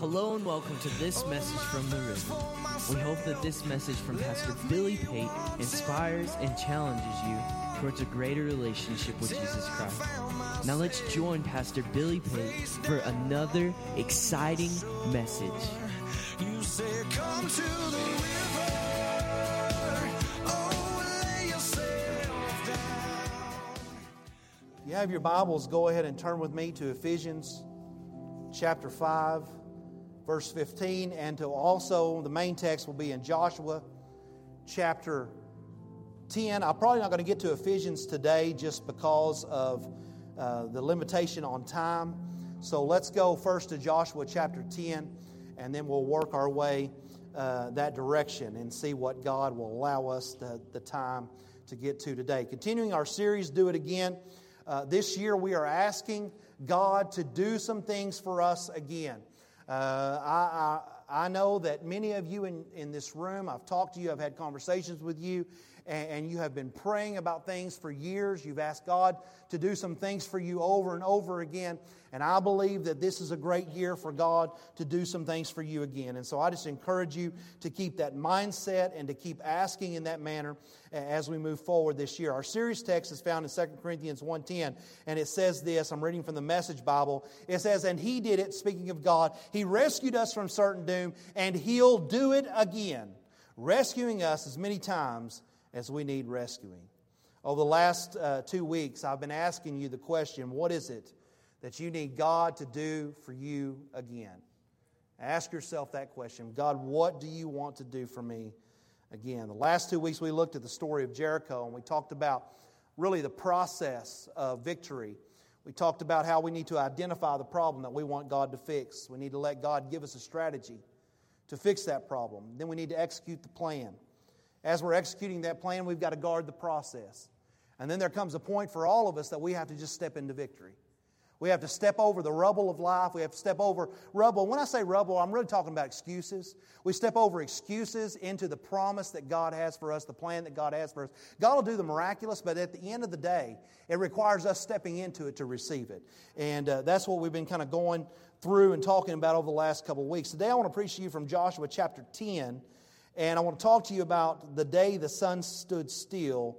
Hello and welcome to this message from the river. We hope that this message from Pastor Billy Pate inspires and challenges you towards a greater relationship with Jesus Christ. Now let's join Pastor Billy Pate for another exciting message. You said, Come to the river. Oh, lay yourself down. You have your Bibles, go ahead and turn with me to Ephesians chapter 5, verse 15, and to also, the main text will be in Joshua chapter 10. I'm probably not going to get to Ephesians today just because of uh, the limitation on time. So let's go first to Joshua chapter 10, and then we'll work our way uh, that direction and see what God will allow us the, the time to get to today. Continuing our series, Do It Again. Uh, this year we are asking God to do some things for us again. Uh, I, I, I know that many of you in, in this room, I've talked to you, I've had conversations with you, and, you have been praying about things for years. You've asked God to do some things for you over and over again. And I believe that this is a great year for God to do some things for you again. And so I just encourage you to keep that mindset and to keep asking in that manner as we move forward this year. Our series text is found in 2 Corinthians 1.10, and it says this, I'm reading from the Message Bible. It says, And he did it, speaking of God, he rescued us from certain doom, and he'll do it again, rescuing us as many times as we need rescuing. Over the last uh, two weeks, I've been asking you the question what is it that you need God to do for you again? Ask yourself that question God, what do you want to do for me again? The last two weeks, we looked at the story of Jericho and we talked about really the process of victory. We talked about how we need to identify the problem that we want God to fix. We need to let God give us a strategy to fix that problem. Then we need to execute the plan. As we're executing that plan, we've got to guard the process. And then there comes a point for all of us that we have to just step into victory. We have to step over the rubble of life. We have to step over rubble. When I say rubble, I'm really talking about excuses. We step over excuses into the promise that God has for us, the plan that God has for us. God will do the miraculous, but at the end of the day, it requires us stepping into it to receive it. And uh, that's what we've been kind of going through and talking about over the last couple of weeks. Today, I want to preach to you from Joshua chapter 10. And I want to talk to you about the day the sun stood still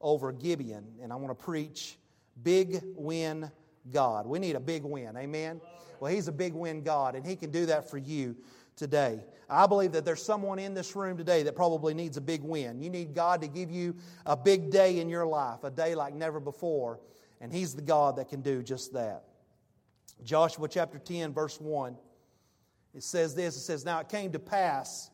over Gibeon. And I want to preach Big Win God. We need a big win. Amen? Well, He's a big win God, and He can do that for you today. I believe that there's someone in this room today that probably needs a big win. You need God to give you a big day in your life, a day like never before, and He's the God that can do just that. Joshua chapter 10, verse 1, it says this It says, Now it came to pass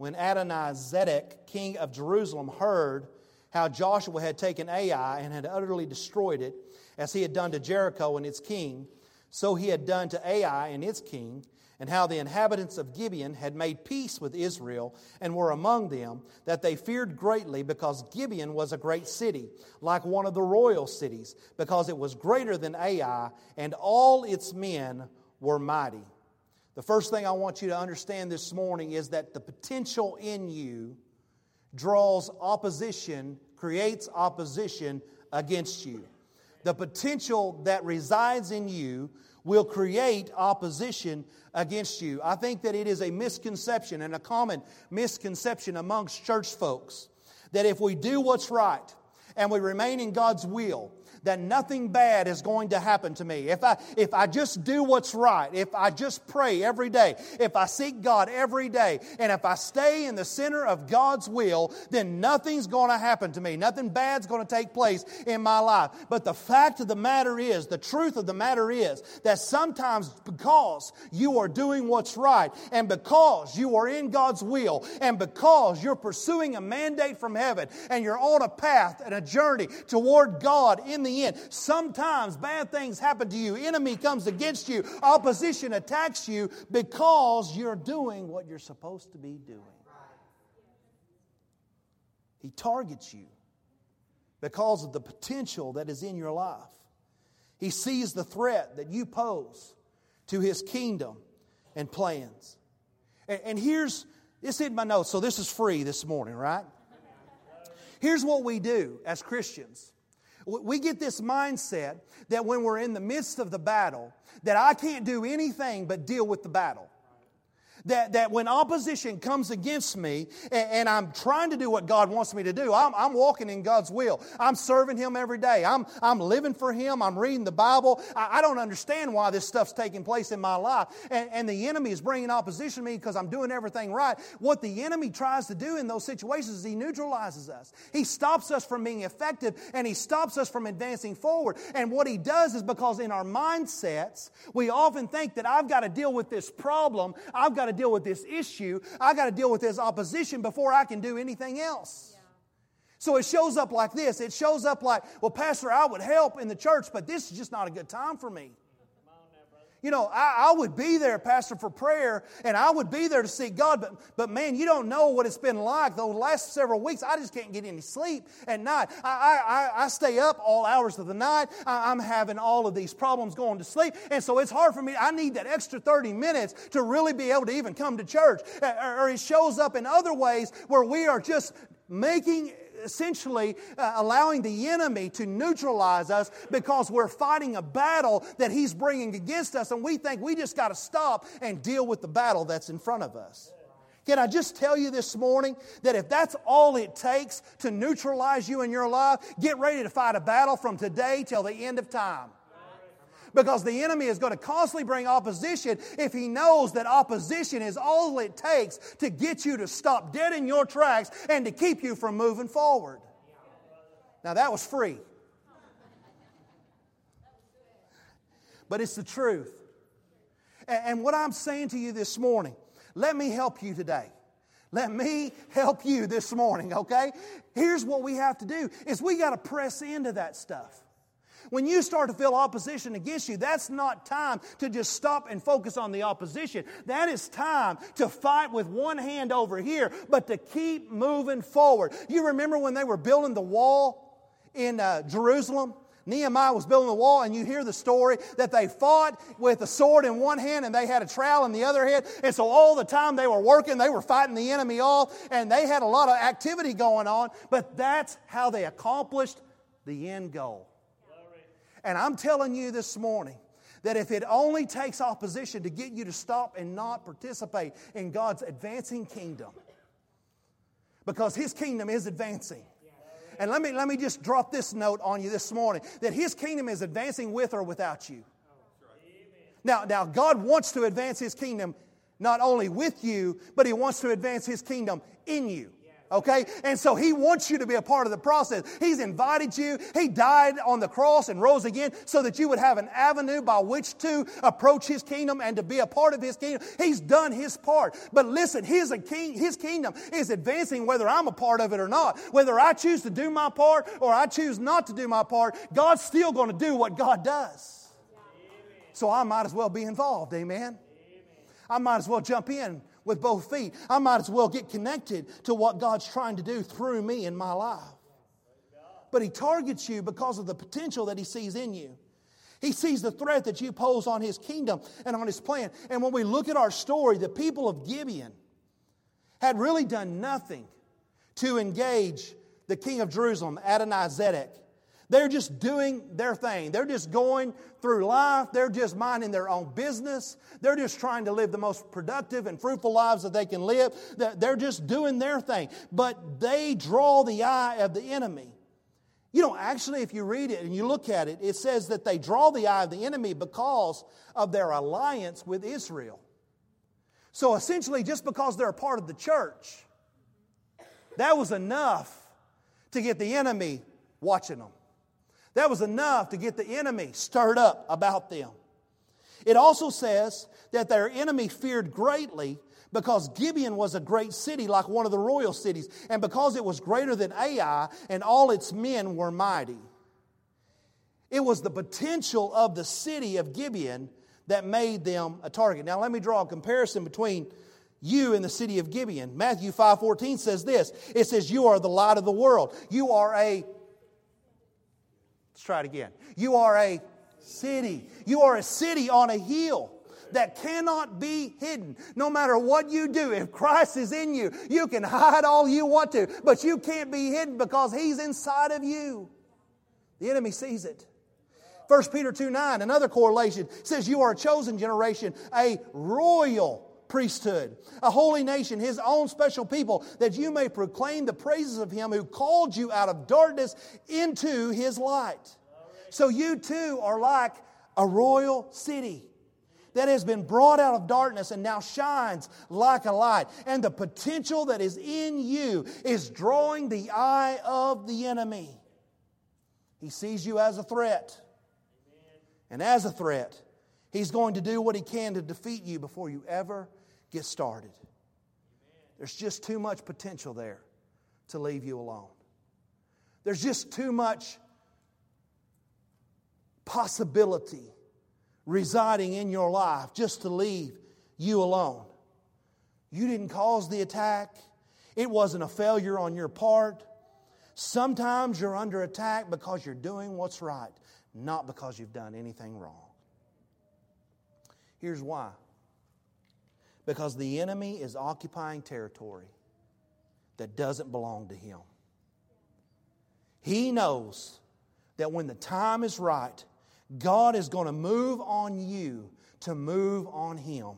when Adonai Zedek, king of Jerusalem, heard how Joshua had taken Ai and had utterly destroyed it, as he had done to Jericho and its king, so he had done to Ai and its king, and how the inhabitants of Gibeon had made peace with Israel and were among them, that they feared greatly because Gibeon was a great city, like one of the royal cities, because it was greater than Ai, and all its men were mighty. The first thing I want you to understand this morning is that the potential in you draws opposition, creates opposition against you. The potential that resides in you will create opposition against you. I think that it is a misconception and a common misconception amongst church folks that if we do what's right and we remain in God's will, that nothing bad is going to happen to me. If I, if I just do what's right, if I just pray every day, if I seek God every day, and if I stay in the center of God's will, then nothing's going to happen to me. Nothing bad's going to take place in my life. But the fact of the matter is, the truth of the matter is, that sometimes because you are doing what's right, and because you are in God's will, and because you're pursuing a mandate from heaven, and you're on a path and a journey toward God in the end. Sometimes bad things happen to you. Enemy comes against you. Opposition attacks you because you're doing what you're supposed to be doing. He targets you because of the potential that is in your life. He sees the threat that you pose to his kingdom and plans. And, and here's this in my notes, so this is free this morning, right? Here's what we do as Christians. We get this mindset that when we're in the midst of the battle, that I can't do anything but deal with the battle. That, that when opposition comes against me and, and, I'm trying to do what God wants me to do, I'm, I'm walking in God's will. I'm serving Him every day. I'm, I'm living for Him. I'm reading the Bible. I, I don't understand why this stuff's taking place in my life. And, and the enemy is bringing opposition to me because I'm doing everything right. What the enemy tries to do in those situations is he neutralizes us. He stops us from being effective and he stops us from advancing forward. And what he does is because in our mindsets, we often think that I've got to deal with this problem. I've got to deal with this issue. I got to deal with this opposition before I can do anything else. So it shows up like this. It shows up like, well, Pastor, I would help in the church, but this is just not a good time for me. You know, I, I, would be there, Pastor, for prayer, and I would be there to seek God, but, but man, you don't know what it's been like. Those last several weeks, I just can't get any sleep at night. I, I, I stay up all hours of the night. I, I'm having all of these problems going to sleep, and so it's hard for me. I need that extra 30 minutes to really be able to even come to church. Or, or it shows up in other ways where we are just making essentially uh, allowing the enemy to neutralize us because we're fighting a battle that he's bringing against us, and we think we just got to stop and deal with the battle that's in front of us. Can I just tell you this morning that if that's all it takes to neutralize you in your life, get ready to fight a battle from today till the end of time because the enemy is going to constantly bring opposition if he knows that opposition is all it takes to get you to stop dead in your tracks and to keep you from moving forward. Now, that was free. But it's the truth. And what I'm saying to you this morning, let me help you today. Let me help you this morning, okay? Here's what we have to do is we got to press into that stuff. When you start to feel opposition against you, that's not time to just stop and focus on the opposition. That is time to fight with one hand over here, but to keep moving forward. You remember when they were building the wall in uh, Jerusalem? Nehemiah was building the wall, and you hear the story that they fought with a sword in one hand and they had a trowel in the other hand. And so all the time they were working, they were fighting the enemy off, and they had a lot of activity going on, but that's how they accomplished the end goal. And I'm telling you this morning that if it only takes opposition to get you to stop and not participate in God's advancing kingdom, because His kingdom is advancing. And let me, let me just drop this note on you this morning that His kingdom is advancing with or without you. Now, now, God wants to advance His kingdom not only with you, but He wants to advance His kingdom in you. Okay? And so he wants you to be a part of the process. He's invited you. He died on the cross and rose again so that you would have an avenue by which to approach his kingdom and to be a part of his kingdom. He's done his part. But listen, his, king, his kingdom is advancing whether I'm a part of it or not. Whether I choose to do my part or I choose not to do my part, God's still going to do what God does. So I might as well be involved. Amen. I might as well jump in with both feet. I might as well get connected to what God's trying to do through me in my life. But He targets you because of the potential that He sees in you. He sees the threat that you pose on His kingdom and on His plan. And when we look at our story, the people of Gibeon had really done nothing to engage the king of Jerusalem, Adonai Zedek. They're just doing their thing. They're just going through life. They're just minding their own business. They're just trying to live the most productive and fruitful lives that they can live. They're just doing their thing. But they draw the eye of the enemy. You know, actually, if you read it and you look at it, it says that they draw the eye of the enemy because of their alliance with Israel. So essentially, just because they're a part of the church, that was enough to get the enemy watching them. That was enough to get the enemy stirred up about them. It also says that their enemy feared greatly because Gibeon was a great city, like one of the royal cities, and because it was greater than Ai, and all its men were mighty. It was the potential of the city of Gibeon that made them a target. Now, let me draw a comparison between you and the city of Gibeon. Matthew 5:14 says this. It says, "You are the light of the world. You are a Let's try it again. You are a city. You are a city on a hill that cannot be hidden. No matter what you do, if Christ is in you, you can hide all you want to, but you can't be hidden because He's inside of you. The enemy sees it. 1 Peter 2 9, another correlation says, You are a chosen generation, a royal priesthood, a holy nation, his own special people, that you may proclaim the praises of him who called you out of darkness into his light. So you too are like a royal city that has been brought out of darkness and now shines like a light. And the potential that is in you is drawing the eye of the enemy. He sees you as a threat. And as a threat, he's going to do what he can to defeat you before you ever get started. There's just too much potential there to leave you alone. There's just too much possibility residing in your life just to leave you alone. You didn't cause the attack, it wasn't a failure on your part. Sometimes you're under attack because you're doing what's right, not because you've done anything wrong. Here's why because the enemy is occupying territory that doesn't belong to him. He knows that when the time is right, God is going to move on you to move on him.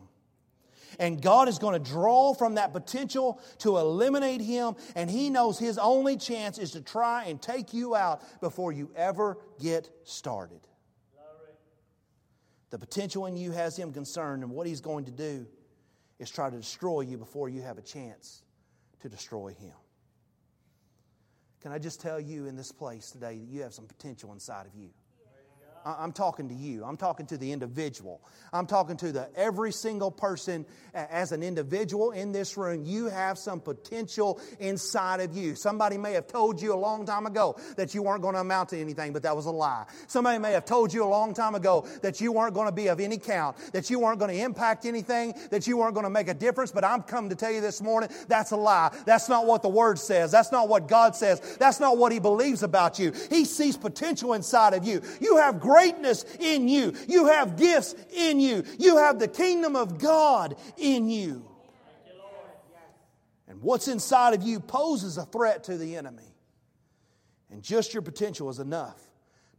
And God is going to draw from that potential to eliminate him. And he knows his only chance is to try and take you out before you ever get started. The potential in you has him concerned, and what he's going to do is try to destroy you before you have a chance to destroy him. Can I just tell you in this place today that you have some potential inside of you? I'm talking to you. I'm talking to the individual. I'm talking to the every single person as an individual in this room. You have some potential inside of you. Somebody may have told you a long time ago that you weren't going to amount to anything, but that was a lie. Somebody may have told you a long time ago that you weren't going to be of any count, that you weren't going to impact anything, that you weren't going to make a difference, but I'm come to tell you this morning that's a lie. That's not what the Word says. That's not what God says. That's not what He believes about you. He sees potential inside of you. You have greatness in you. You have gifts in you. You have the kingdom of God in you. And what's inside of you poses a threat to the enemy. And just your potential is enough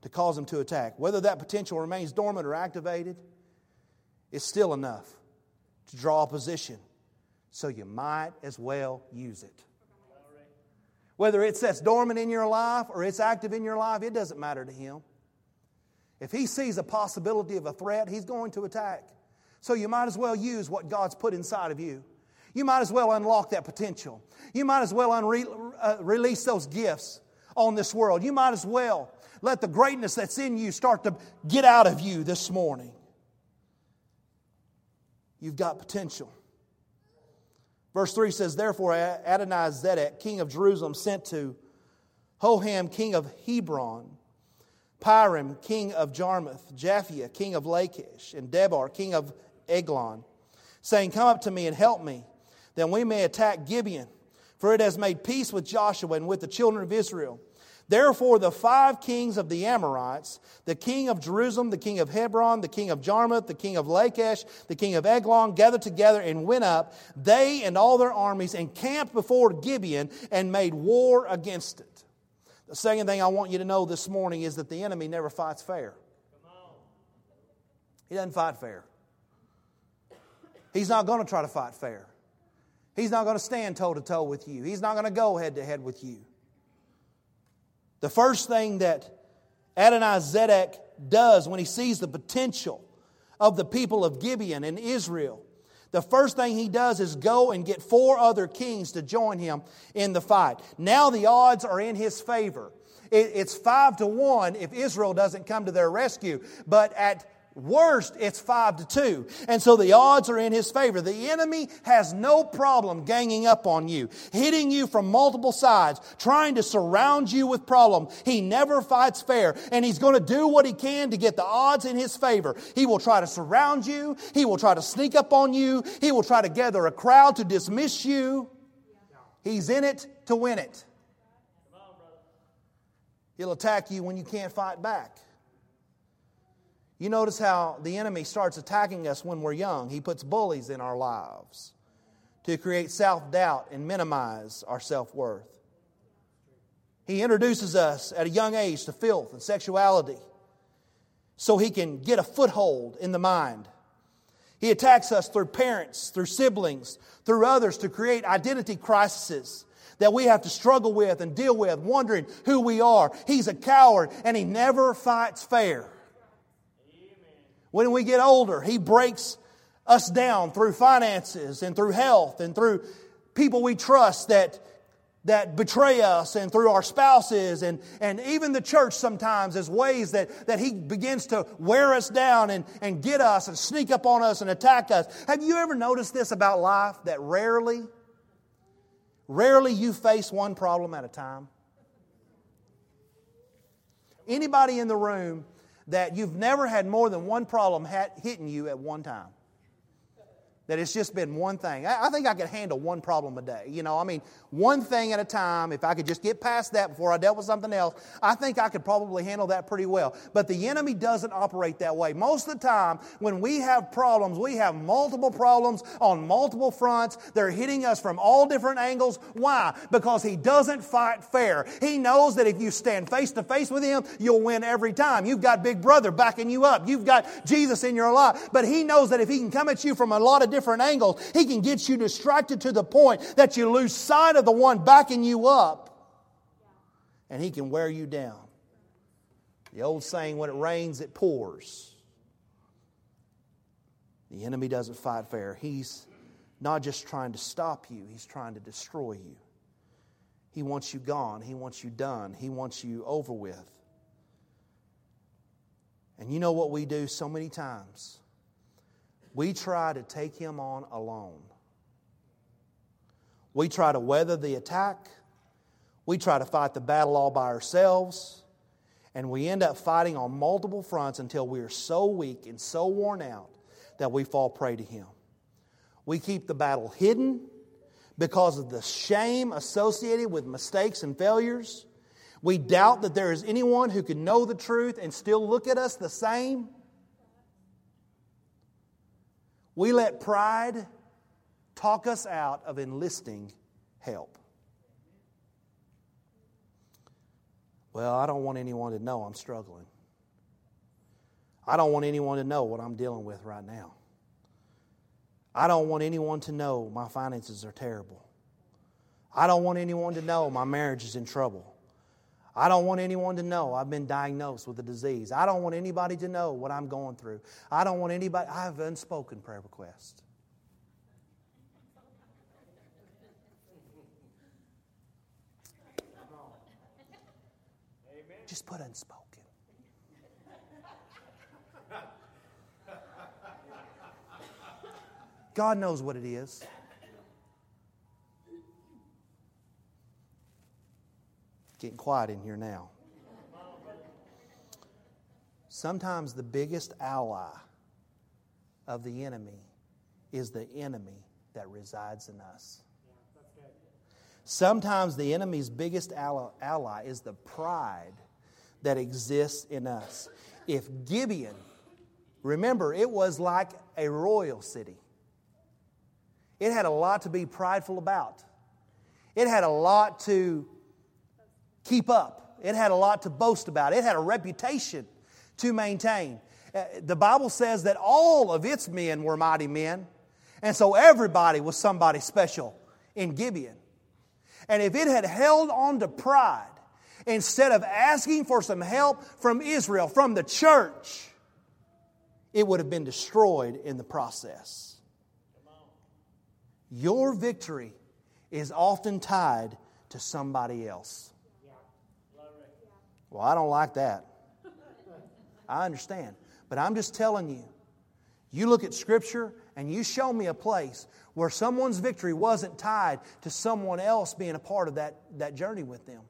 to cause him to attack. Whether that potential remains dormant or activated, it's still enough to draw opposition. So you might as well use it. Whether it sits dormant in your life or it's active in your life, it doesn't matter to him. If he sees a possibility of a threat, he's going to attack. So you might as well use what God's put inside of you. You might as well unlock that potential. You might as well unre- uh, release those gifts on this world. You might as well let the greatness that's in you start to get out of you this morning. You've got potential. Verse 3 says, Therefore Adonizedek, king of Jerusalem, sent to Hoham, king of Hebron, Piram, king of Jarmuth, Japhia, king of Lachish, and Debir, king of Eglon, saying, Come up to me and help me, that we may attack Gibeon, for it has made peace with Joshua and with the children of Israel. Therefore, the five kings of the Amorites, the king of Jerusalem, the king of Hebron, the king of Jarmuth, the king of Lachish, the king of Eglon, gathered together and went up, they and all their armies, and camped before Gibeon and made war against it. The second thing I want you to know this morning is that the enemy never fights fair. He doesn't fight fair. He's not going to try to fight fair. He's not going to stand toe to toe with you. He's not going to go head to head with you. The first thing that Adonizedek does when he sees the potential of the people of Gibeon and Israel, the first thing he does is go and get four other kings to join him in the fight. Now the odds are in his favor. It's five to one if Israel doesn't come to their rescue. But at Worst, it's five to two. And so the odds are in his favor. The enemy has no problem ganging up on you, hitting you from multiple sides, trying to surround you with problem. He never fights fair, and he's going to do what he can to get the odds in his favor. He will try to surround you. He will try to sneak up on you. He will try to gather a crowd to dismiss you. He's in it to win it. He'll attack you when you can't fight back. You notice how the enemy starts attacking us when we're young. He puts bullies in our lives to create self doubt and minimize our self worth. He introduces us at a young age to filth and sexuality so he can get a foothold in the mind. He attacks us through parents, through siblings, through others to create identity crises that we have to struggle with and deal with, wondering who we are. He's a coward and he never fights fair. When we get older, he breaks us down through finances and through health and through people we trust that that betray us and through our spouses and, and even the church sometimes as ways that, that he begins to wear us down and, and get us and sneak up on us and attack us. Have you ever noticed this about life? That rarely, rarely you face one problem at a time? Anybody in the room that you've never had more than one problem hitting you at one time? That it's just been one thing. I, think I could handle one problem a day. You know, I mean, one thing at a time. If I could just get past that before I dealt with something else, I think I could probably handle that pretty well. But the enemy doesn't operate that way. Most of the time, when we have problems, we have multiple problems on multiple fronts. They're hitting us from all different angles. Why? Because he doesn't fight fair. He knows that if you stand face to face with him, you'll win every time. You've got Big Brother backing you up. You've got Jesus in your life. But he knows that if he can come at you from a lot of different angles. He can get you distracted to the point that you lose sight of the one backing you up. And he can wear you down. The old saying, when it rains, it pours. The enemy doesn't fight fair. He's not just trying to stop you, he's trying to destroy you. He wants you gone, he wants you done, he wants you over with. And you know what we do so many times? We try to take him on alone. We try to weather the attack. We try to fight the battle all by ourselves. And we end up fighting on multiple fronts until we are so weak and so worn out that we fall prey to him. We keep the battle hidden because of the shame associated with mistakes and failures. We doubt that there is anyone who can know the truth and still look at us the same. We let pride talk us out of enlisting help. Well, I don't want anyone to know I'm struggling. I don't want anyone to know what I'm dealing with right now. I don't want anyone to know my finances are terrible. I don't want anyone to know my marriage is in trouble. I don't want anyone to know I've been diagnosed with a disease. I don't want anybody to know what I'm going through. I don't want anybody, I have unspoken prayer requests. Just put unspoken. God knows what it is. Getting quiet in here now. Sometimes the biggest ally of the enemy is the enemy that resides in us. Sometimes the enemy's biggest ally is the pride that exists in us. If Gibeon, remember, it was like a royal city, it had a lot to be prideful about, it had a lot to keep up. It had a lot to boast about. It had a reputation to maintain. Uh, the Bible says that all of its men were mighty men, and so everybody was somebody special in Gibeon. And if it had held on to pride, instead of asking for some help from Israel, from the church, it would have been destroyed in the process. Your victory is often tied to somebody else. Well, I don't like that. I understand. But I'm just telling you, you look at Scripture and you show me a place where someone's victory wasn't tied to someone else being a part of that, that journey with them.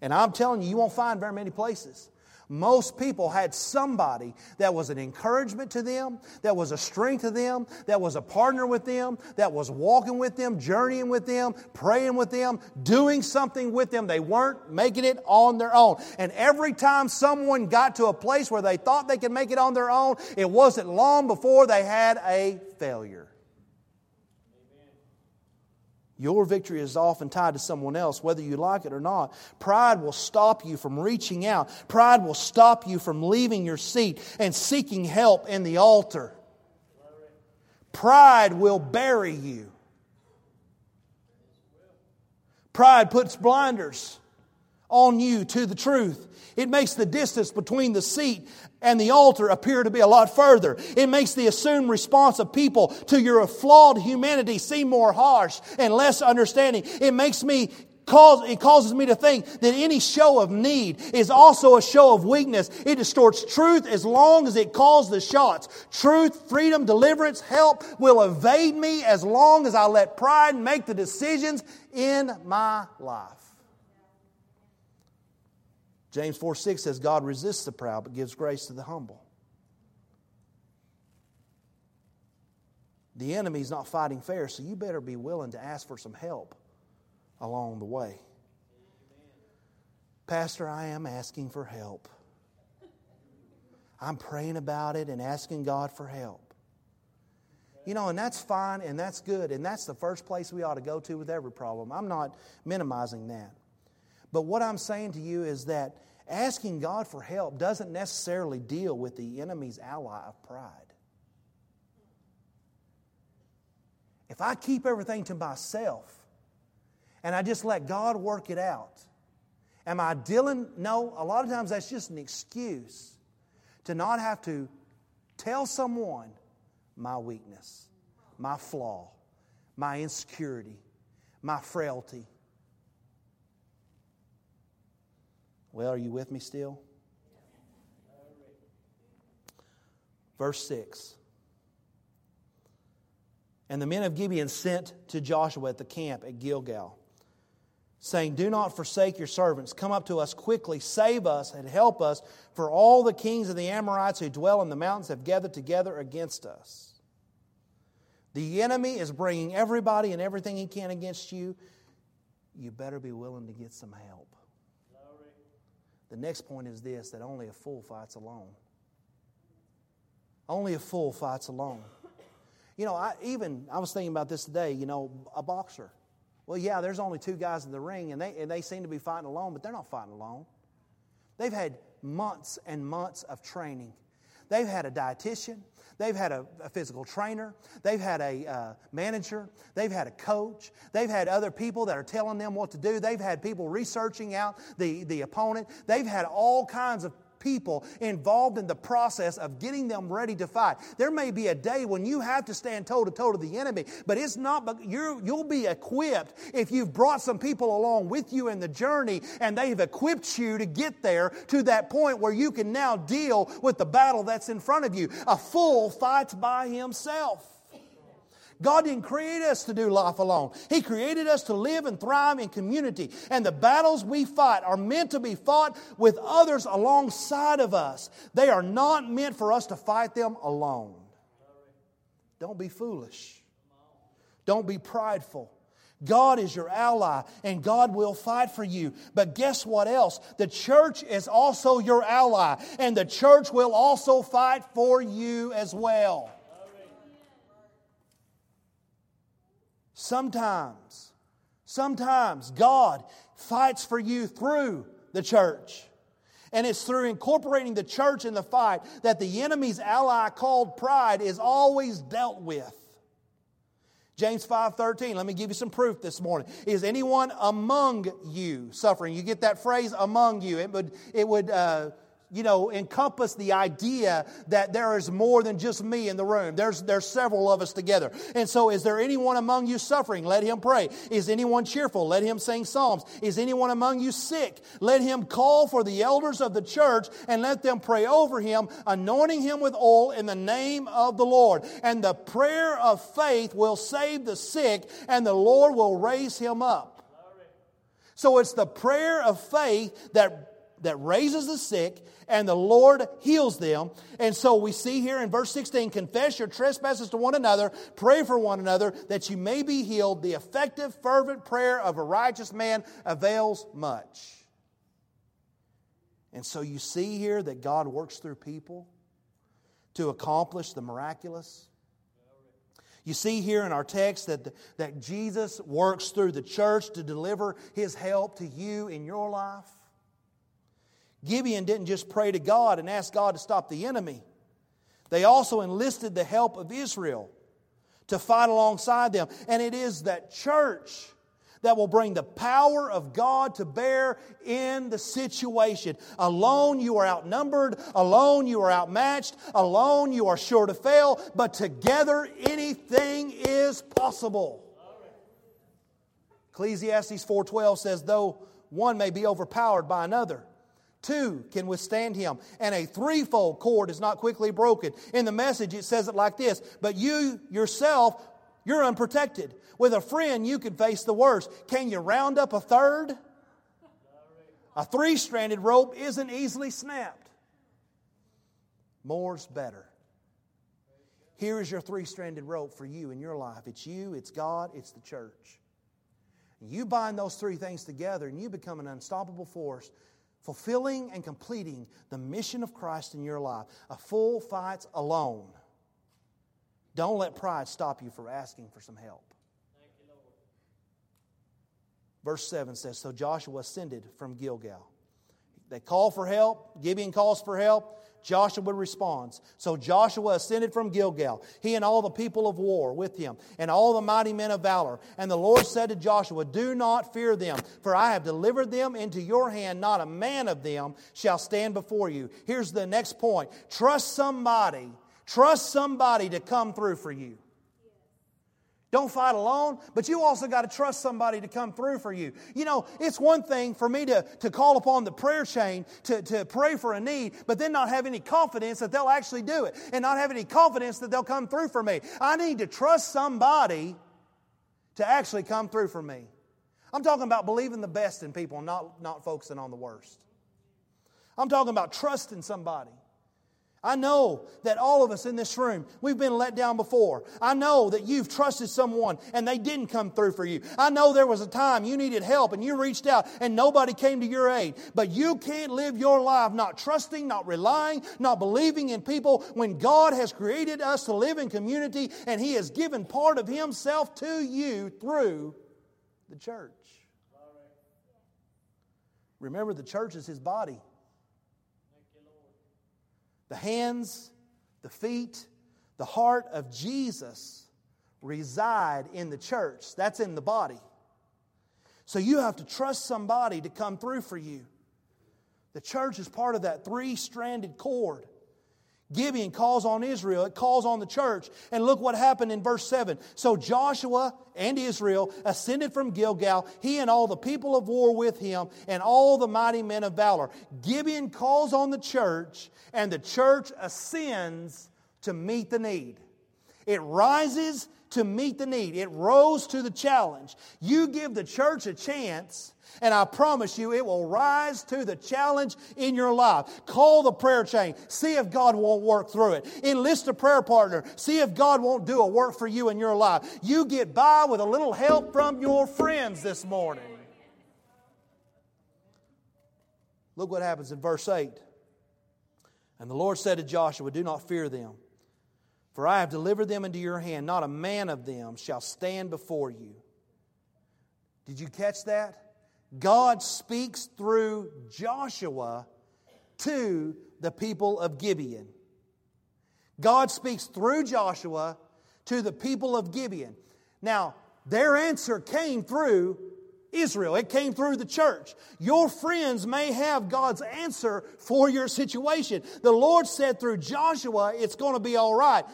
And I'm telling you, you won't find very many places. Most people had somebody that was an encouragement to them, that was a strength to them, that was a partner with them, that was walking with them, journeying with them, praying with them, doing something with them. They weren't making it on their own. And every time someone got to a place where they thought they could make it on their own, it wasn't long before they had a failure. Your victory is often tied to someone else, whether you like it or not. Pride will stop you from reaching out. Pride will stop you from leaving your seat and seeking help in the altar. Pride will bury you. Pride puts blinders on you to the truth. It makes the distance between the seat and the altar appear to be a lot further. It makes the assumed response of people to your flawed humanity seem more harsh and less understanding. It makes me cause, it causes me to think that any show of need is also a show of weakness. It distorts truth as long as it calls the shots. Truth, freedom, deliverance, help will evade me as long as I let pride make the decisions in my life. James 4 6 says, God resists the proud but gives grace to the humble. The enemy's not fighting fair, so you better be willing to ask for some help along the way. Pastor, I am asking for help. I'm praying about it and asking God for help. You know, and that's fine and that's good, and that's the first place we ought to go to with every problem. I'm not minimizing that. But what I'm saying to you is that asking God for help doesn't necessarily deal with the enemy's ally of pride. If I keep everything to myself, and I just let God work it out. Am I dealing? No, a lot of times that's just an excuse to not have to tell someone my weakness, my flaw, my insecurity, my frailty. Well, are you with me still? Verse 6. And the men of Gibeon sent to Joshua at the camp at Gilgal saying, Do not forsake your servants. Come up to us quickly, save us, and help us, for all the kings of the Amorites who dwell in the mountains have gathered together against us. The enemy is bringing everybody and everything he can against you. You better be willing to get some help. The next point is this that only a fool fights alone. Only a fool fights alone. You know, I even I was thinking about this today, you know, a boxer well, yeah, there's only two guys in the ring, and they, and they seem to be fighting alone, but they're not fighting alone. They've had months and months of training. They've had a dietitian. They've had a, a physical trainer. They've had a uh, manager. They've had a coach. They've had other people that are telling them what to do. They've had people researching out the, the opponent. They've had all kinds of people involved in the process of getting them ready to fight. There may be a day when you have to stand toe to toe to the enemy, but it's not, but you you'll be equipped if you've brought some people along with you in the journey and they've equipped you to get there to that point where you can now deal with the battle that's in front of you. A fool fights by himself. God didn't create us to do life alone. He created us to live and thrive in community. And the battles we fight are meant to be fought with others alongside of us. They are not meant for us to fight them alone. Don't be foolish. Don't be prideful. God is your ally and God will fight for you. But guess what else? The church is also your ally and the church will also fight for you as well. Sometimes, sometimes God fights for you through the church. And it's through incorporating the church in the fight that the enemy's ally called pride is always dealt with. James 5:13, let me give you some proof this morning. Is anyone among you suffering? You get that phrase among you. It would it would uh, you know, encompass the idea that there is more than just me in the room. There's, there's several of us together. And so, is there anyone among you suffering? Let him pray. Is anyone cheerful? Let him sing psalms. Is anyone among you sick? Let him call for the elders of the church and let them pray over him, anointing him with oil in the name of the Lord. And the prayer of faith will save the sick, and the Lord will raise him up. So, it's the prayer of faith that that raises the sick and the Lord heals them. And so we see here in verse 16 confess your trespasses to one another, pray for one another that you may be healed. The effective, fervent prayer of a righteous man avails much. And so you see here that God works through people to accomplish the miraculous. You see here in our text that, that Jesus works through the church to deliver his help to you in your life. Gibeon didn't just pray to God and ask God to stop the enemy, they also enlisted the help of Israel. to fight alongside them. And it is that church that will bring the power of God to bear in the situation. Alone you are outnumbered, alone you are outmatched, alone you are sure to fail, but together anything is possible. Ecclesiastes 4:12 says though one may be overpowered by another, two can withstand him, and a threefold cord is not quickly broken. In the message it says it like this, but you yourself you're unprotected. With a friend, you can face the worst. Can you round up a third? A three stranded rope isn't easily snapped. More's better. Here is your three stranded rope for you in your life it's you, it's God, it's the church. You bind those three things together and you become an unstoppable force, fulfilling and completing the mission of Christ in your life. A full fight alone. Don't let pride stop you from asking for some help. Verse 7 says So Joshua ascended from Gilgal. They call for help. Gibeon calls for help. Joshua responds. So Joshua ascended from Gilgal, he and all the people of war with him, and all the mighty men of valor. And the Lord said to Joshua, Do not fear them, for I have delivered them into your hand. Not a man of them shall stand before you. Here's the next point trust somebody. Trust somebody to come through for you. Don't fight alone, but you also got to trust somebody to come through for you. You know, it's one thing for me to, to call upon the prayer chain to, to pray for a need, but then not have any confidence that they'll actually do it and not have any confidence that they'll come through for me. I need to trust somebody to actually come through for me. I'm talking about believing the best in people, not, not focusing on the worst. I'm talking about trusting somebody. I know that all of us in this room, we've been let down before. I know that you've trusted someone and they didn't come through for you. I know there was a time you needed help and you reached out and nobody came to your aid. But you can't live your life not trusting, not relying, not believing in people when God has created us to live in community and He has given part of Himself to you through the church. Remember, the church is His body. The hands, the feet, the heart of Jesus reside in the church. That's in the body. So you have to trust somebody to come through for you. The church is part of that three stranded cord. Gibeon calls on Israel, it calls on the church. And look what happened in verse 7. So Joshua and Israel ascended from Gilgal, he and all the people of war with him, and all the mighty men of valor. Gibeon calls on the church, and the church ascends to meet the need. It rises to meet the need, it rose to the challenge. You give the church a chance and I promise you, it will rise to the challenge in your life. Call the prayer chain. See if God won't work through it. Enlist a prayer partner. See if God won't do a work for you in your life. You get by with a little help from your friends this morning. Look what happens in verse 8. And the Lord said to Joshua, Do not fear them, for I have delivered them into your hand. Not a man of them shall stand before you. Did you catch that? God speaks through Joshua to the people of Gibeon. God speaks through Joshua to the people of Gibeon. Now, their answer came through Israel. It came through the church. Your friends may have God's answer for your situation. The Lord said through Joshua, it's going to be all right.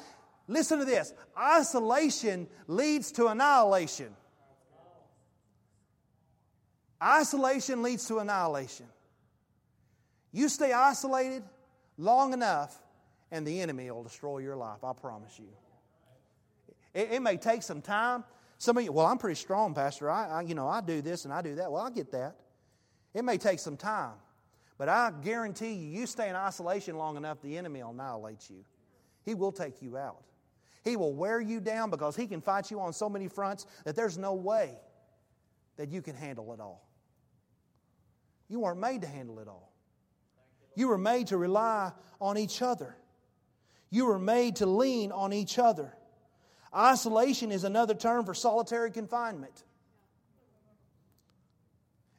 Listen to this isolation leads to annihilation. Isolation leads to annihilation. You stay isolated long enough, and the enemy will destroy your life. I promise you. It, it may take some time. Some of you, well, I'm pretty strong, Pastor. I, I, you know, I do this and I do that. Well, I get that. It may take some time, but I guarantee you, you stay in isolation long enough, the enemy will annihilate you. He will take you out. He will wear you down because he can fight you on so many fronts that there's no way that you can handle it all. You weren't made to handle it all. You were made to rely on each other. You were made to lean on each other. Isolation is another term for solitary confinement.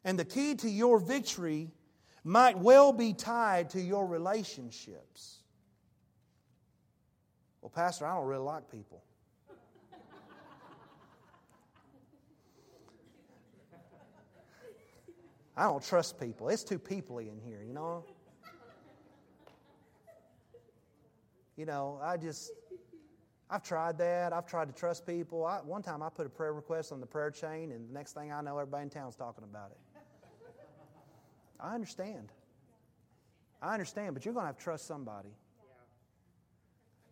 And the key to your victory might well be tied to your relationships. Well, Pastor, I don't really like people. I don't trust people. It's too peoply in here, you know? You know, I just, I've tried that. I've tried to trust people. I, one time I put a prayer request on the prayer chain, and the next thing I know, everybody in town's talking about it. I understand. I understand, but you're going to have to trust somebody.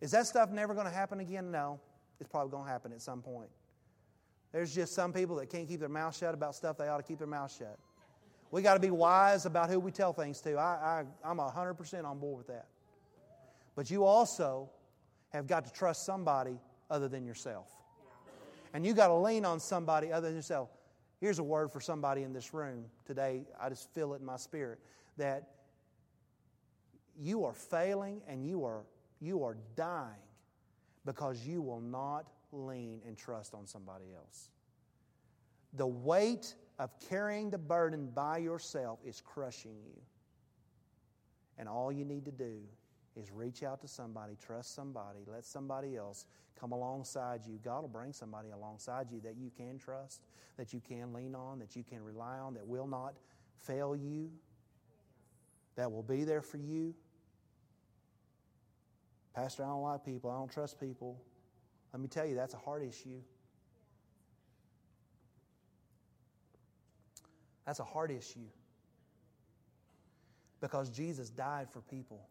Is that stuff never going to happen again? No. It's probably going to happen at some point. There's just some people that can't keep their mouth shut about stuff they ought to keep their mouth shut. We got to be wise about who we tell things to. I, I, I'm 100% on board with that. But you also have got to trust somebody other than yourself. And you got to lean on somebody other than yourself. Here's a word for somebody in this room today. I just feel it in my spirit that you are failing and you are, you are dying because you will not lean and trust on somebody else. The weight of carrying the burden by yourself is crushing you. And all you need to do is reach out to somebody, trust somebody, let somebody else come alongside you. God will bring somebody alongside you that you can trust, that you can lean on, that you can rely on, that will not fail you, that will be there for you. Pastor, I don't like people. I don't trust people. Let me tell you, that's a heart issue. That's a heart issue. Because Jesus died for people.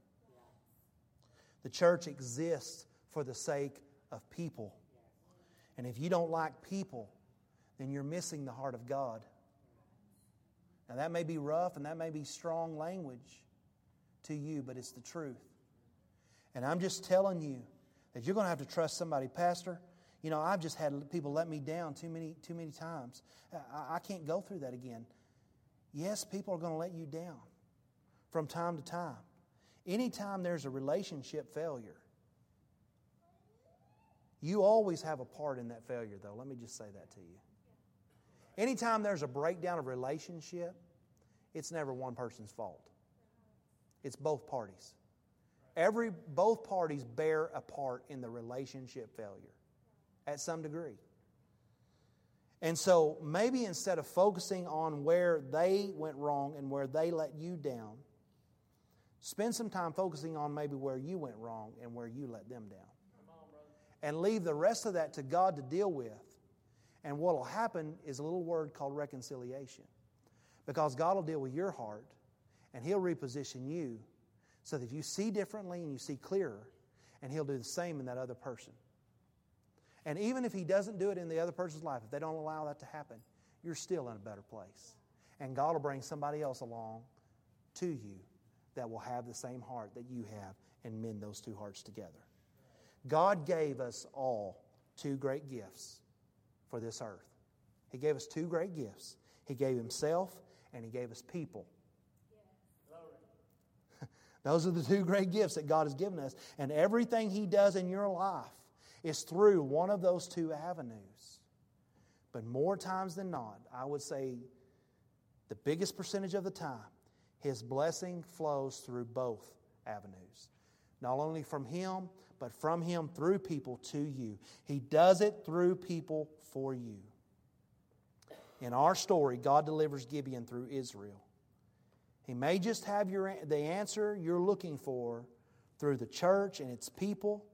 The church exists for the sake of people. And if you don't like people, then you're missing the heart of God. Now, that may be rough and that may be strong language to you, but it's the truth. And I'm just telling you that you're going to have to trust somebody. Pastor, you know, I've just had people let me down too many, too many times. I, I can't go through that again. Yes, people are going to let you down from time to time. Anytime there's a relationship failure, you always have a part in that failure, though. Let me just say that to you. Anytime there's a breakdown of relationship, it's never one person's fault. It's both parties. Every both parties bear a part in the relationship failure at some degree. And so maybe instead of focusing on where they went wrong and where they let you down, Spend some time focusing on maybe where you went wrong and where you let them down. and leave the rest of that to God to deal with. And what will happen is a little word called reconciliation. Because God will deal with your heart and He'll reposition you so that you see differently and you see clearer, and He'll do the same in that other person. And even if He doesn't do it in the other person's life, if they don't allow that to happen, you're still in a better place. And God will bring somebody else along to you that will have the same heart that you have and mend those two hearts together. God gave us all two great gifts for this earth. He gave us two great gifts. He gave Himself and He gave us people. Those are the two great gifts that God has given us. And everything He does in your life is through one of those two avenues. But more times than not, I would say the biggest percentage of the time, his blessing flows through both avenues. Not only from Him, but from Him through people to you. He does it through people for you. In our story, God delivers Gibeon through Israel. He may just have your, the answer you're looking for through the church and its people.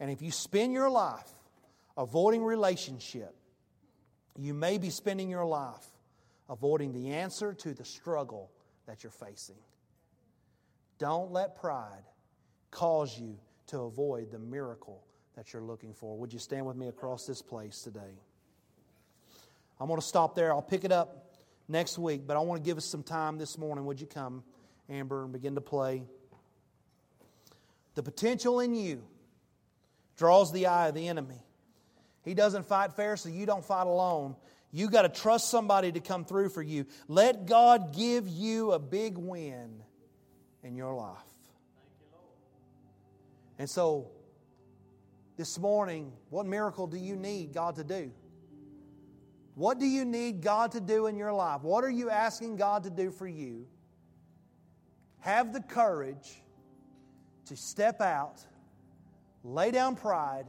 And if you spend your life avoiding relationship, you may be spending your life avoiding the answer to the struggle that you're facing. Don't let pride cause you to avoid the miracle that you're looking for. Would you stand with me across this place today? I'm going to stop there. I'll pick it up next week, but I want to give us some time this morning. Would you come, Amber, and begin to play? The potential in you draws the eye of the enemy. He doesn't fight fair, so you don't fight alone. You got to trust somebody to come through for you. Let God give you a big win in your life. And so, this morning, what miracle do you need God to do? What do you need God to do in your life? What are you asking God to do for you? Have the courage to step out, lay down pride,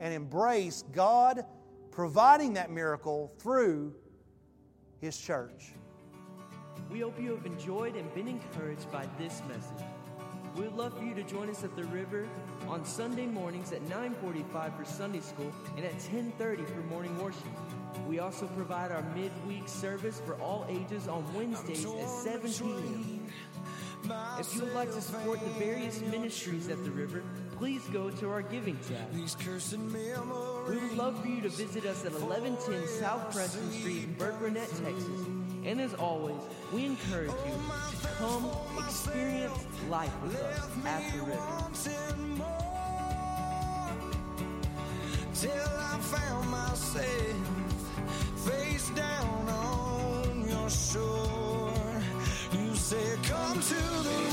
and embrace God providing that miracle through His church. We hope you have enjoyed and been encouraged by this message. We would love for you to join us at the river on Sunday mornings at 9:45 for Sunday school and at 10:30 for morning worship. We also provide our midweek service for all ages on Wednesdays at 7 p.m. If you would like to support the various ministries at the river, please go to our giving tab. We would love for you to visit us at 1110 South Preston Street in Burkburnett, Texas. And as always, we encourage you oh, to come oh, experience life with us at the river. Till I found myself face down on your shore. You say, Come to the